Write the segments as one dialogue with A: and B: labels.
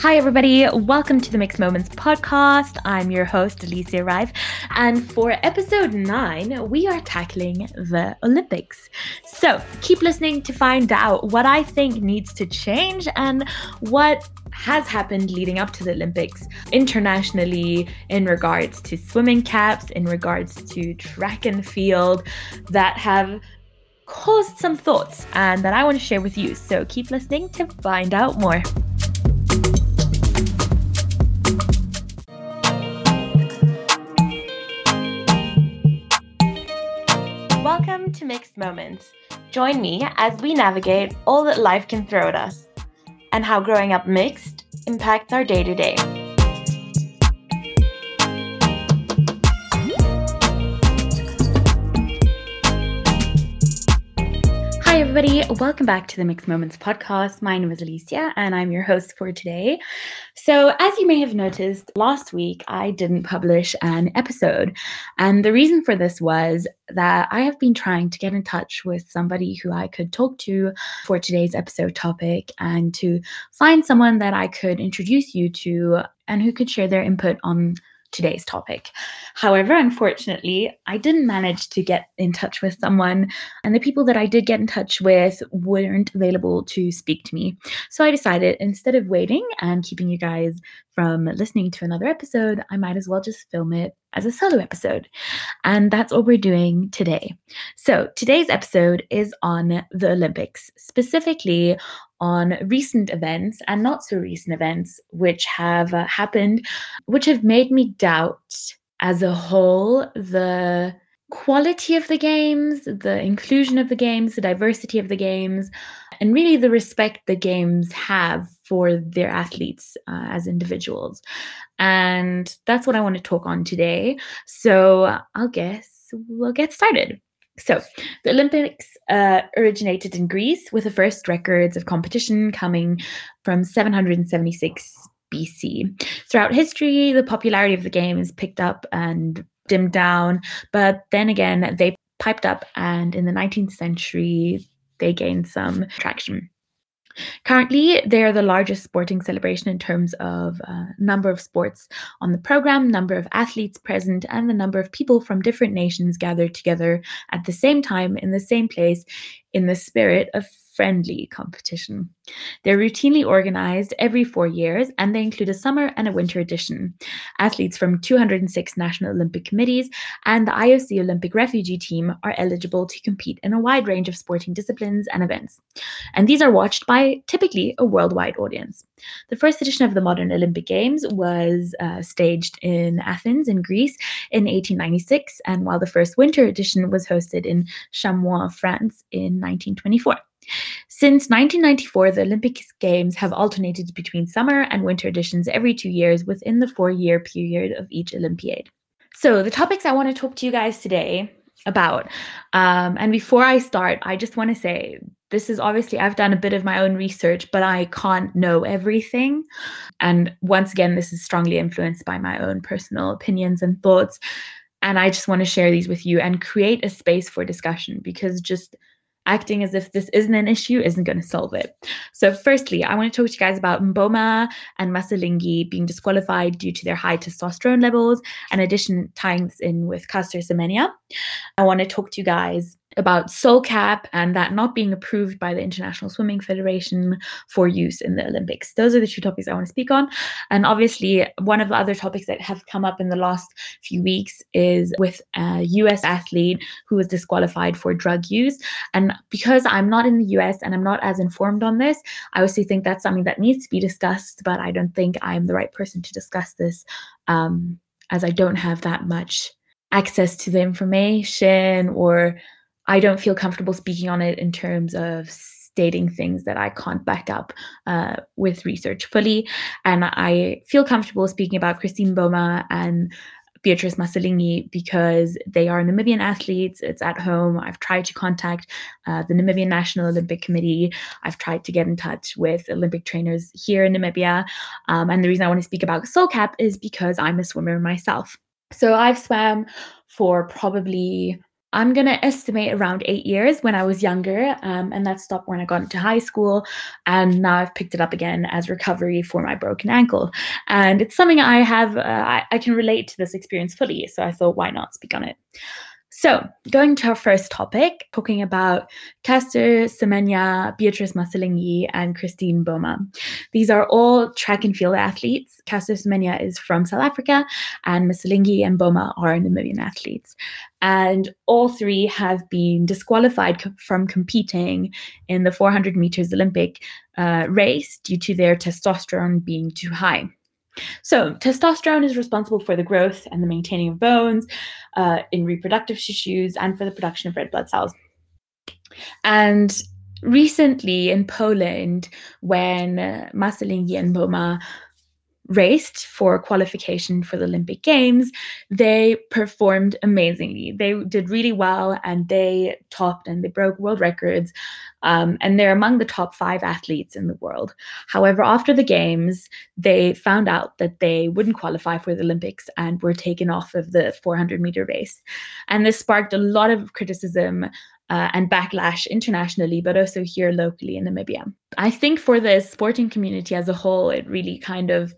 A: Hi, everybody. Welcome to the Mixed Moments podcast. I'm your host, Alicia Rive. And for episode nine, we are tackling the Olympics. So keep listening to find out what I think needs to change and what has happened leading up to the Olympics internationally in regards to swimming caps, in regards to track and field that have caused some thoughts and that I want to share with you. So keep listening to find out more. Welcome to Mixed Moments. Join me as we navigate all that life can throw at us and how growing up mixed impacts our day to day. Hi, everybody. Welcome back to the Mixed Moments podcast. My name is Alicia, and I'm your host for today. So, as you may have noticed, last week I didn't publish an episode. And the reason for this was that I have been trying to get in touch with somebody who I could talk to for today's episode topic and to find someone that I could introduce you to and who could share their input on today's topic. However, unfortunately, I didn't manage to get in touch with someone, and the people that I did get in touch with weren't available to speak to me. So I decided instead of waiting and keeping you guys from listening to another episode, I might as well just film it as a solo episode. And that's what we're doing today. So today's episode is on the Olympics, specifically on recent events and not so recent events which have uh, happened, which have made me doubt as a whole the quality of the games, the inclusion of the games, the diversity of the games, and really the respect the games have for their athletes uh, as individuals. And that's what I want to talk on today. So I'll guess we'll get started. So, the Olympics uh, originated in Greece with the first records of competition coming from 776 BC. Throughout history, the popularity of the game games picked up and dimmed down, but then again, they piped up, and in the 19th century, they gained some traction. Currently, they are the largest sporting celebration in terms of uh, number of sports on the program, number of athletes present, and the number of people from different nations gathered together at the same time in the same place in the spirit of friendly competition. They're routinely organized every four years and they include a summer and a winter edition. Athletes from 206 national Olympic committees and the IOC Olympic refugee team are eligible to compete in a wide range of sporting disciplines and events. And these are watched by typically a worldwide audience. The first edition of the modern Olympic Games was uh, staged in Athens, in Greece, in 1896, and while the first winter edition was hosted in Chamonix, France, in 1924. Since 1994, the Olympic Games have alternated between summer and winter editions every two years within the four year period of each Olympiad. So, the topics I want to talk to you guys today about, um, and before I start, I just want to say this is obviously, I've done a bit of my own research, but I can't know everything. And once again, this is strongly influenced by my own personal opinions and thoughts. And I just want to share these with you and create a space for discussion because just acting as if this isn't an issue isn't going to solve it. So, firstly, I want to talk to you guys about Mboma and Masilingi being disqualified due to their high testosterone levels. In addition, tying this in with Caster Semenya. I want to talk to you guys about Soul Cap and that not being approved by the International Swimming Federation for use in the Olympics. Those are the two topics I want to speak on. And obviously, one of the other topics that have come up in the last few weeks is with a US athlete who was disqualified for drug use. And because I'm not in the US and I'm not as informed on this, I also think that's something that needs to be discussed, but I don't think I'm the right person to discuss this um, as I don't have that much access to the information or I don't feel comfortable speaking on it in terms of stating things that I can't back up uh, with research fully. And I feel comfortable speaking about Christine Boma and Beatrice Masilingi because they are Namibian athletes. It's at home. I've tried to contact uh, the Namibian National Olympic Committee. I've tried to get in touch with Olympic trainers here in Namibia. Um, and the reason I want to speak about Soul Cap is because I'm a swimmer myself. So I've swam for probably I'm going to estimate around eight years when I was younger, um, and that stopped when I got into high school. And now I've picked it up again as recovery for my broken ankle. And it's something I have, uh, I, I can relate to this experience fully. So I thought, why not speak on it? So, going to our first topic, talking about Caster Semenya, Beatrice Masilingi, and Christine Boma. These are all track and field athletes. Caster Semenya is from South Africa, and Masilingi and Boma are Namibian athletes. And all three have been disqualified from competing in the 400 meters Olympic uh, race due to their testosterone being too high. So, testosterone is responsible for the growth and the maintaining of bones uh, in reproductive tissues and for the production of red blood cells. And recently in Poland, when uh, Boma raced for qualification for the Olympic Games, they performed amazingly. They did really well and they topped and they broke world records. Um, and they're among the top five athletes in the world. However, after the Games, they found out that they wouldn't qualify for the Olympics and were taken off of the 400 meter race. And this sparked a lot of criticism uh, and backlash internationally, but also here locally in Namibia. I think for the sporting community as a whole, it really kind of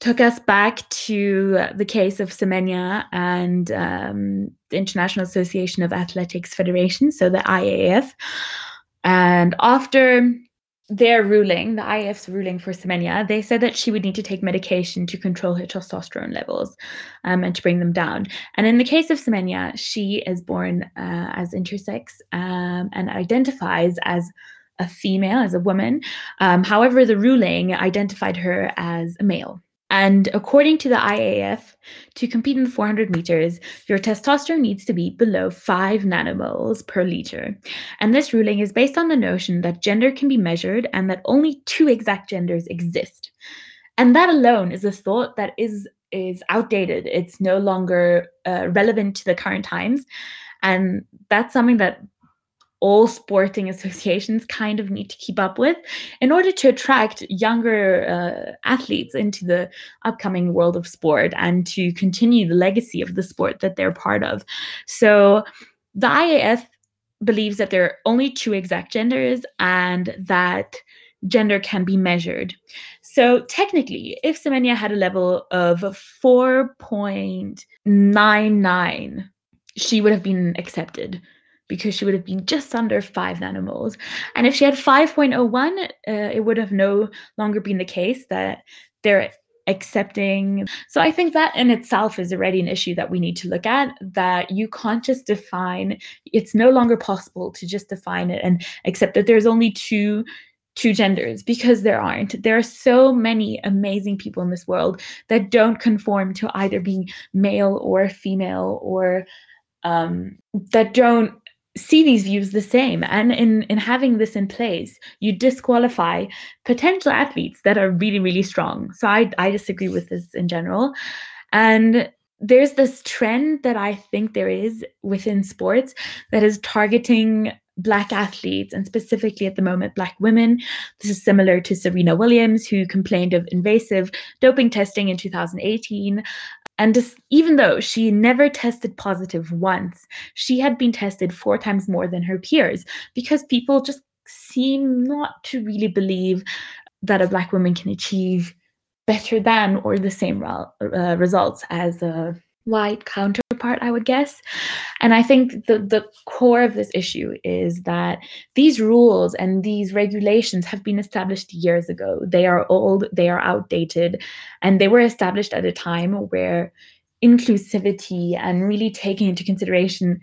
A: took us back to the case of Semenya and um, the International Association of Athletics Federation, so the IAAF. And after their ruling, the IAAF's ruling for Semenya, they said that she would need to take medication to control her testosterone levels um, and to bring them down. And in the case of Semenya, she is born uh, as intersex um, and identifies as a female, as a woman. Um, however, the ruling identified her as a male. And according to the IAAF, to compete in the 400 meters, your testosterone needs to be below 5 nanomoles per liter. And this ruling is based on the notion that gender can be measured and that only two exact genders exist. And that alone is a thought that is is outdated. It's no longer uh, relevant to the current times. And that's something that all sporting associations kind of need to keep up with in order to attract younger uh, athletes into the upcoming world of sport and to continue the legacy of the sport that they're part of. So the IAF believes that there are only two exact genders and that gender can be measured. So technically, if Semenya had a level of 4.99, she would have been accepted because she would have been just under 5 nanomoles. And if she had 5.01, uh, it would have no longer been the case that they're accepting. So I think that in itself is already an issue that we need to look at that you can't just define it's no longer possible to just define it and accept that there's only two two genders because there aren't. There are so many amazing people in this world that don't conform to either being male or female or um, that don't see these views the same. And in in having this in place you disqualify potential athletes that are really really strong. So i i disagree with this in general. And there's this trend that i think there is within sports that is targeting black athletes and specifically at the moment black women. This is similar to serena williams who complained of invasive doping testing in 2018 and just, even though she never tested positive once, she had been tested four times more than her peers because people just seem not to really believe that a Black woman can achieve better than or the same uh, results as a white counterpart, I would guess. And I think the, the core of this issue is that these rules and these regulations have been established years ago. They are old, they are outdated, and they were established at a time where inclusivity and really taking into consideration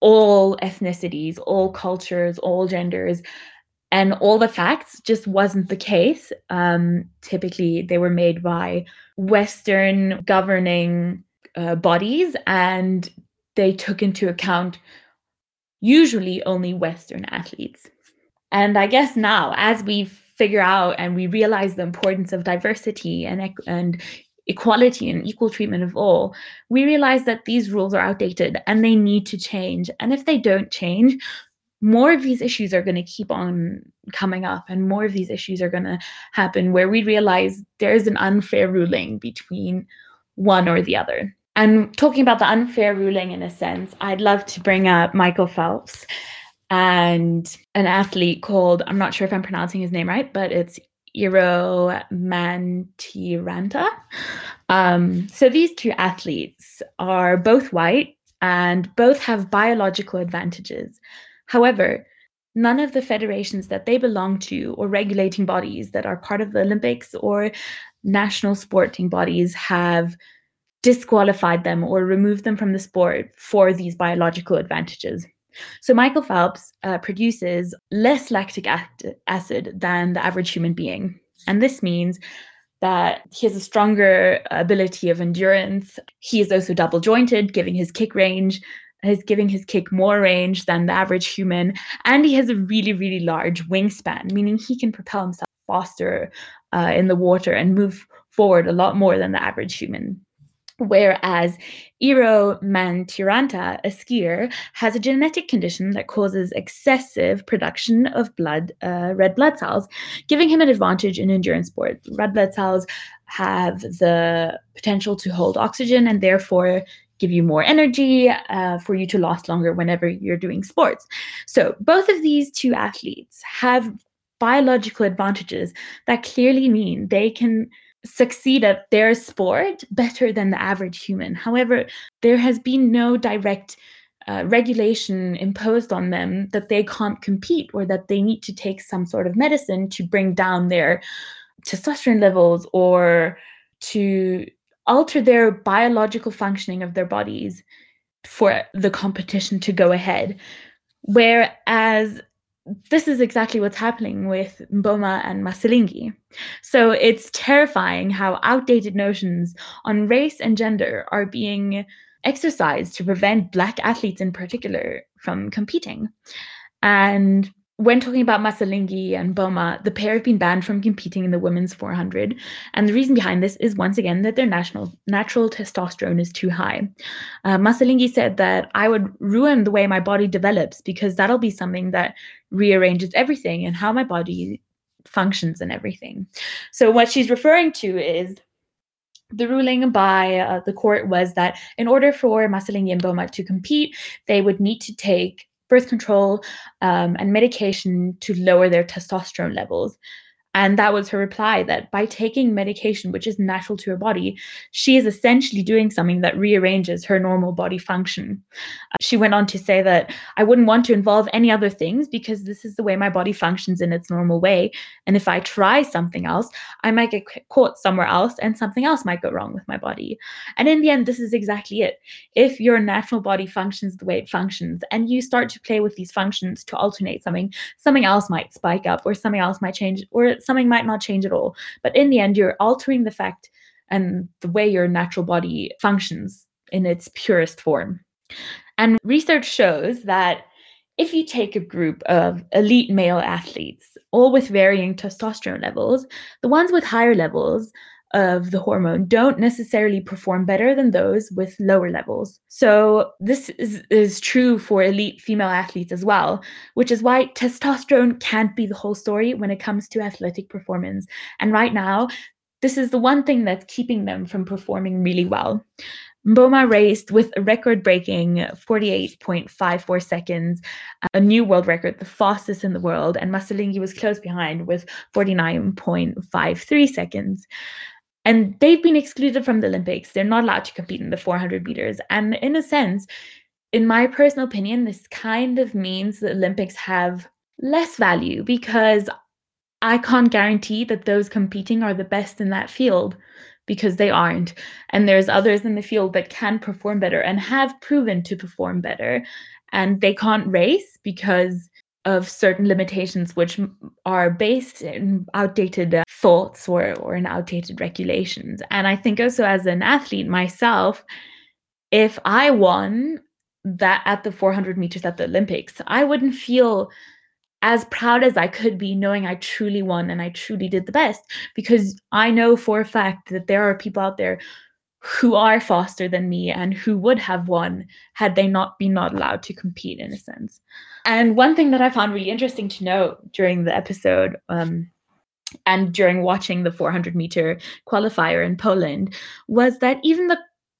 A: all ethnicities, all cultures, all genders, and all the facts just wasn't the case. Um, typically, they were made by Western governing uh, bodies and they took into account usually only Western athletes. And I guess now, as we figure out and we realize the importance of diversity and, and equality and equal treatment of all, we realize that these rules are outdated and they need to change. And if they don't change, more of these issues are going to keep on coming up and more of these issues are going to happen where we realize there's an unfair ruling between one or the other. And talking about the unfair ruling in a sense, I'd love to bring up Michael Phelps and an athlete called, I'm not sure if I'm pronouncing his name right, but it's Eero Mäntyranta. Um, so these two athletes are both white and both have biological advantages. However, none of the federations that they belong to or regulating bodies that are part of the Olympics or national sporting bodies have disqualified them or removed them from the sport for these biological advantages. So Michael Phelps uh, produces less lactic acid than the average human being. And this means that he has a stronger ability of endurance. He is also double jointed, giving his kick range, is giving his kick more range than the average human. And he has a really, really large wingspan, meaning he can propel himself faster uh, in the water and move forward a lot more than the average human. Whereas Eero Mäntyranta, a skier, has a genetic condition that causes excessive production of blood, uh, red blood cells, giving him an advantage in endurance sports. Red blood cells have the potential to hold oxygen and therefore give you more energy uh, for you to last longer whenever you're doing sports. So, both of these two athletes have biological advantages that clearly mean they can succeed at their sport better than the average human. However, there has been no direct uh, regulation imposed on them that they can't compete or that they need to take some sort of medicine to bring down their testosterone levels or to alter their biological functioning of their bodies for the competition to go ahead. Whereas this is exactly what's happening with Mboma and Masilingi. So it's terrifying how outdated notions on race and gender are being exercised to prevent Black athletes in particular from competing. And when talking about Masilingi and Boma, the pair have been banned from competing in the women's 400. And the reason behind this is once again that their national natural testosterone is too high. Uh, Masilingi said that I would ruin the way my body develops because that'll be something that rearranges everything and how my body functions and everything. So what she's referring to is the ruling by uh, the court was that in order for Masilingi and Mboma to compete, they would need to take birth control um, and medication to lower their testosterone levels. And that was her reply that by taking medication, which is natural to her body, she is essentially doing something that rearranges her normal body function. Uh, she went on to say that I wouldn't want to involve any other things because this is the way my body functions in its normal way. And if I try something else, I might get caught somewhere else and something else might go wrong with my body. And in the end, this is exactly it. If your natural body functions the way it functions and you start to play with these functions to alternate something, something else might spike up or something else might change or something might not change at all. But in the end, you're altering the fact and the way your natural body functions in its purest form. And research shows that if you take a group of elite male athletes, all with varying testosterone levels, the ones with higher levels of the hormone don't necessarily perform better than those with lower levels. So, this is, is true for elite female athletes as well, which is why testosterone can't be the whole story when it comes to athletic performance. And right now, this is the one thing that's keeping them from performing really well. Mboma raced with a record breaking 48.54 seconds, a new world record, the fastest in the world, and Masilingi was close behind with 49.53 seconds. And they've been excluded from the Olympics. They're not allowed to compete in the 400 meters. And in a sense, in my personal opinion, this kind of means the Olympics have less value because I can't guarantee that those competing are the best in that field because they aren't. And there's others in the field that can perform better and have proven to perform better. And they can't race because of certain limitations which are based in outdated uh, thoughts or, or in outdated regulations. And I think also as an athlete myself, if I won that at the 400 meters at the Olympics, I wouldn't feel as proud as I could be knowing I truly won and I truly did the best because I know for a fact that there are people out there who are faster than me and who would have won had they not been not allowed to compete in a sense. And one thing that I found really interesting to note during the episode um, and during watching the 400 meter qualifier in Poland was that even the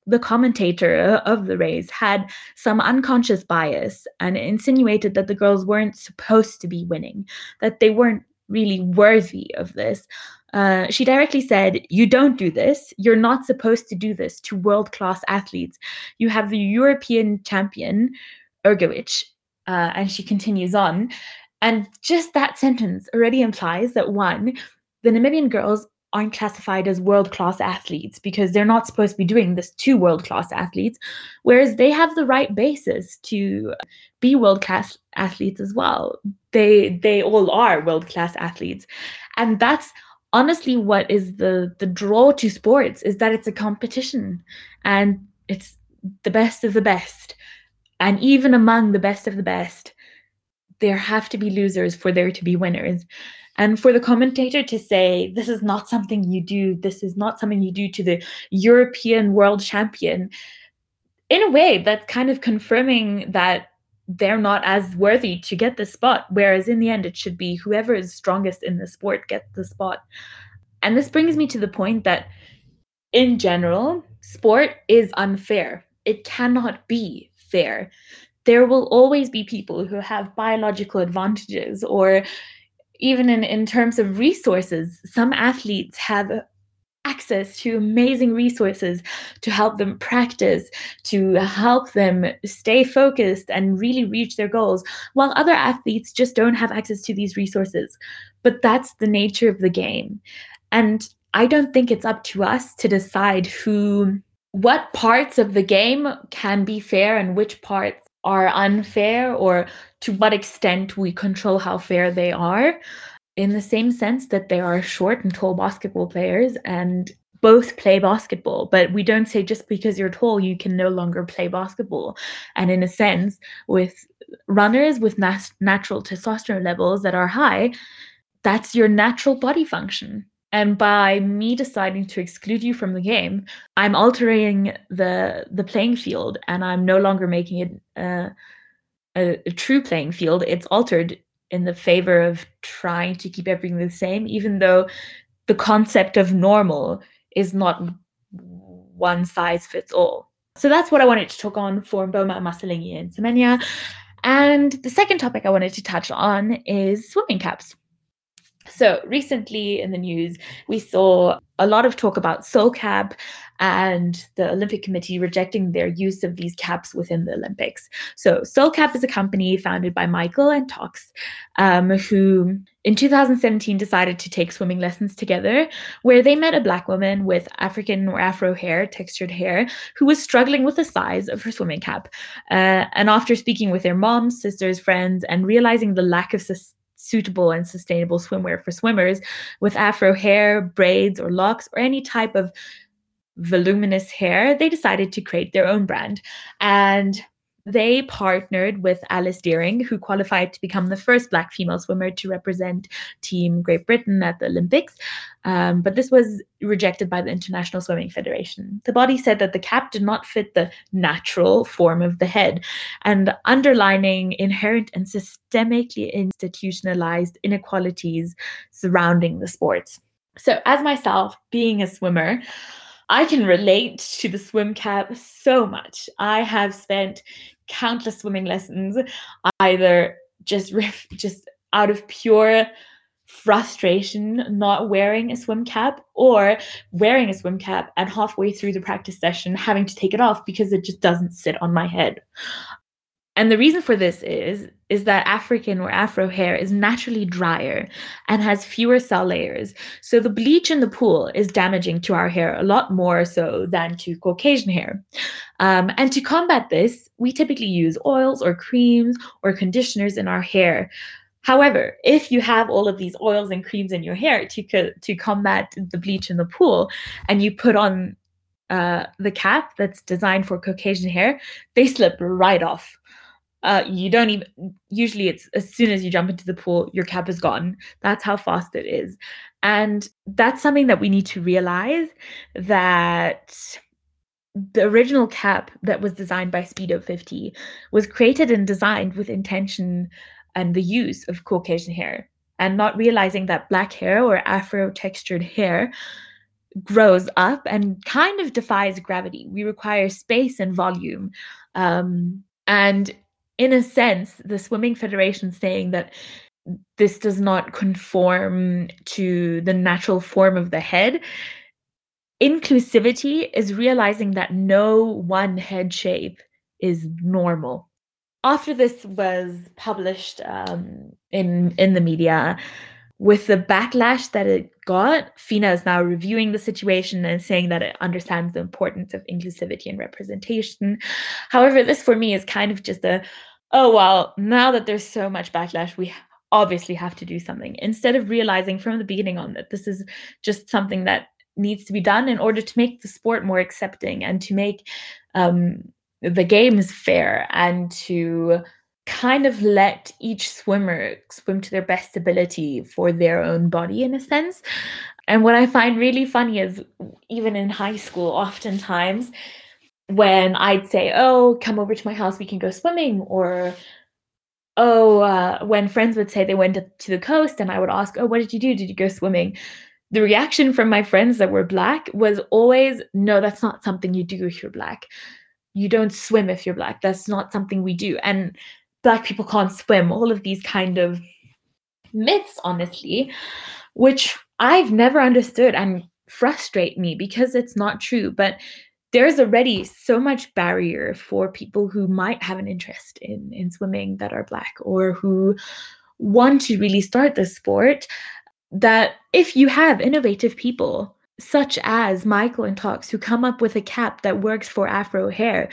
A: the commentator of the race had some unconscious bias and insinuated that the girls weren't supposed to be winning, that they weren't really worthy of this. Uh, she directly said, You don't do this. You're not supposed to do this to world class athletes. You have the European champion, Urgovic. Uh, and she continues on. And just that sentence already implies that one, the Namibian girls aren't classified as world class athletes because they're not supposed to be doing this to world class athletes, whereas they have the right basis to be world class athletes as well. They they all are world class athletes, and that's honestly what is the the draw to sports is that it's a competition and it's the best of the best, and even among the best of the best, there have to be losers for there to be winners. And for the commentator to say, this is not something you do, this is not something you do to the European world champion, in a way, that's kind of confirming that they're not as worthy to get the spot. Whereas in the end, it should be whoever is strongest in the sport gets the spot. And this brings me to the point that, in general, sport is unfair. It cannot be fair. There will always be people who have biological advantages or even in, in terms of resources, some athletes have access to amazing resources to help them practice, to help them stay focused and really reach their goals, while other athletes just don't have access to these resources. But that's the nature of the game. And I don't think it's up to us to decide who, what parts of the game can be fair and which parts are unfair or to what extent we control how fair they are. In the same sense that they are short and tall basketball players and both play basketball but we don't say just because you're tall you can no longer play basketball. And in a sense with runners with nat- natural testosterone levels that are high that's your natural body function and by me deciding to exclude you from the game i'm altering the the playing field and i'm no longer making it uh, a, a true playing field. It's altered in the favor of trying to keep everything the same even though the concept of normal is not one size fits all. So that's what i wanted to talk on for Mboma Masilingi and Semenya. And the second topic i wanted to touch on is swimming caps so recently in the news, we saw a lot of talk about Soul Cap and the Olympic Committee rejecting their use of these caps within the Olympics. So Soul Cap is a company founded by Michael and Toks, um, who in 2017 decided to take swimming lessons together, where they met a black woman with African or Afro hair, textured hair, who was struggling with the size of her swimming cap. Uh, and after speaking with their moms, sisters, friends, and realizing the lack of suitable and sustainable swimwear for swimmers with afro hair, braids, or locks, or any type of voluminous hair, they decided to create their own brand. And they partnered with Alice Dearing, who qualified to become the first Black female swimmer to represent Team Great Britain at the Olympics. Um, but this was rejected by the International Swimming Federation. The body said that the cap did not fit the natural form of the head, and underlining inherent and systemically institutionalized inequalities surrounding the sports. So, as myself, being a swimmer, I can relate to the swim cap so much. I have spent countless swimming lessons, either just just out of pure frustration not wearing a swim cap or wearing a swim cap and halfway through the practice session having to take it off because it just doesn't sit on my head. And the reason for this is is that African or Afro hair is naturally drier and has fewer cell layers. So the bleach in the pool is damaging to our hair a lot more so than to Caucasian hair. Um, and to combat this, we typically use oils or creams or conditioners in our hair. However, if you have all of these oils and creams in your hair to co- to combat the bleach in the pool, and you put on uh, the cap that's designed for Caucasian hair, they slip right off uh, you don't even usually it's as soon as you jump into the pool your cap is gone that's how fast it is and that's something that we need to realize that the original cap that was designed by speedo 50 was created and designed with intention and the use of caucasian hair and not realizing that black hair or afro textured hair grows up and kind of defies gravity. We require space and volume. Um, and in a sense, the Swimming Federation saying that this does not conform to the natural form of the head. Inclusivity is realizing that no one head shape is normal. After this was published um, in in the media, with the backlash that it got, FINA is now reviewing the situation and saying that it understands the importance of inclusivity and representation. However, this for me is kind of just a, oh, well, now that there's so much backlash, we obviously have to do something instead of realizing from the beginning on that this is just something that needs to be done in order to make the sport more accepting and to make um, the games fair and to kind of let each swimmer swim to their best ability for their own body in a sense. And what I find really funny is even in high school, oftentimes when I'd say, Oh, come over to my house, we can go swimming, or oh, uh, when friends would say they went to the coast and I would ask, Oh, what did you do? Did you go swimming? The reaction from my friends that were black was always, No, that's not something you do if you're black. You don't swim if you're black. That's not something we do. And black people can't swim, all of these kind of myths, honestly, which I've never understood and frustrate me because it's not true. But there's already so much barrier for people who might have an interest in, in swimming that are black or who want to really start the sport that if you have innovative people such as Michael and Toks who come up with a cap that works for afro hair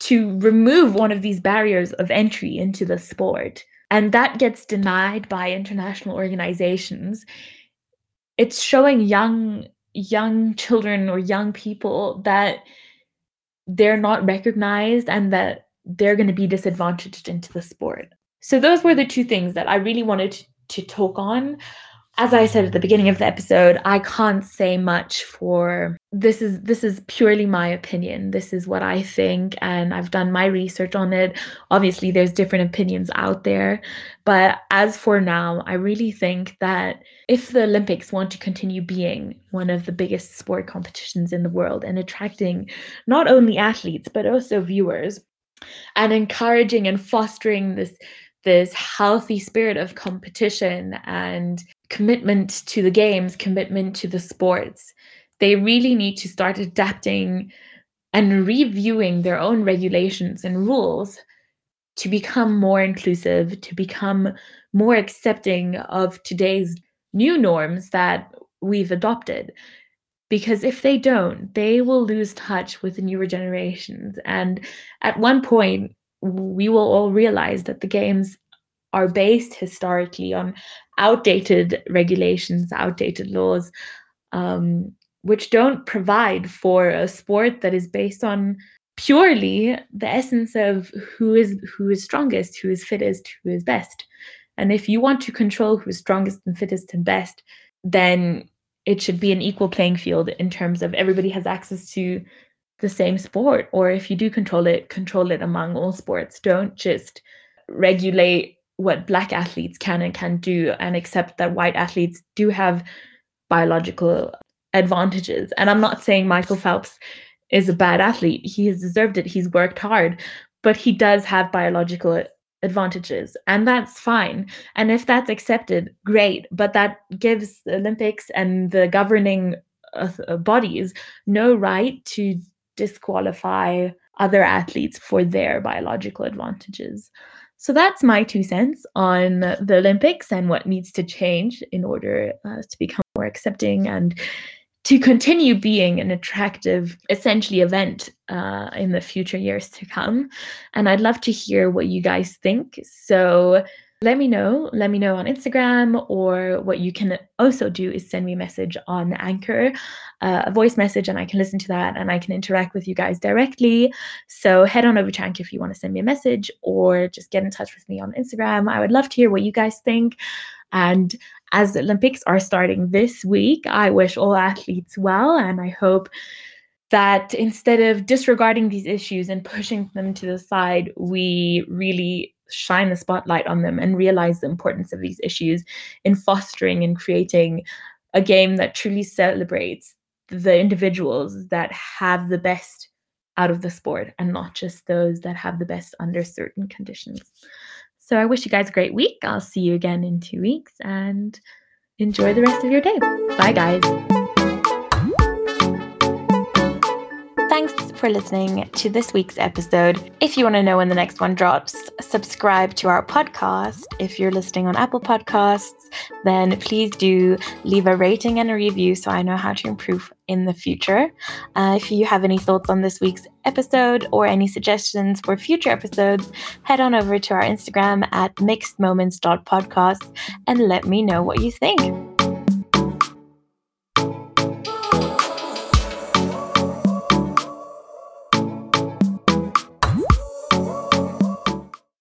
A: to remove one of these barriers of entry into the sport. And that gets denied by international organizations. It's showing young young children or young people that they're not recognized and that they're going to be disadvantaged into the sport. So those were the two things that I really wanted to, talk on as I said at the beginning of the episode, I can't say much for this is this is purely my opinion. This is what I think and I've done my research on it. Obviously there's different opinions out there, but as for now, I really think that if the Olympics want to continue being one of the biggest sport competitions in the world and attracting not only athletes but also viewers and encouraging and fostering this this healthy spirit of competition and commitment to the games, commitment to the sports. They really need to start adapting and reviewing their own regulations and rules to become more inclusive, to become more accepting of today's new norms that we've adopted. Because if they don't, they will lose touch with the newer generations. And at one point, we will all realize that the games are based historically on outdated regulations, outdated laws, um, which don't provide for a sport that is based on purely the essence of who is who is strongest, who is fittest, who is best. And if you want to control who is strongest and fittest and best, then it should be an equal playing field in terms of everybody has access to the same sport. Or if you do control it, control it among all sports. Don't just regulate what black athletes can and can do and accept that white athletes do have biological advantages. And I'm not saying Michael Phelps is a bad athlete. He has deserved it. He's worked hard, but he does have biological advantages and that's fine. And if that's accepted, great, but that gives the Olympics and the governing uh, bodies no right to disqualify other athletes for their biological advantages. So that's my two cents on the Olympics and what needs to change in order uh, to become more accepting and to continue being an attractive, essentially, event uh, in the future years to come. And I'd love to hear what you guys think. So let me know. Let me know on Instagram, or what you can also do is send me a message on Anchor, uh, a voice message, and I can listen to that and I can interact with you guys directly. So head on over to Anchor if you want to send me a message, or just get in touch with me on Instagram. I would love to hear what you guys think. And as the Olympics are starting this week, I wish all athletes well, and I hope that instead of disregarding these issues and pushing them to the side, we really shine the spotlight on them and realize the importance of these issues in fostering and creating a game that truly celebrates the individuals that have the best out of the sport and not just those that have the best under certain conditions. So I wish you guys a great week. I'll see you again in two weeks and enjoy the rest of your day. Bye, guys. For listening to this week's episode. If you want to know when the next one drops, subscribe to our podcast. If you're listening on Apple Podcasts, then please do leave a rating and a review so I know how to improve in the future. Uh, if you have any thoughts on this week's episode or any suggestions for future episodes, head on over to our Instagram at mixedmoments.podcast and let me know what you think.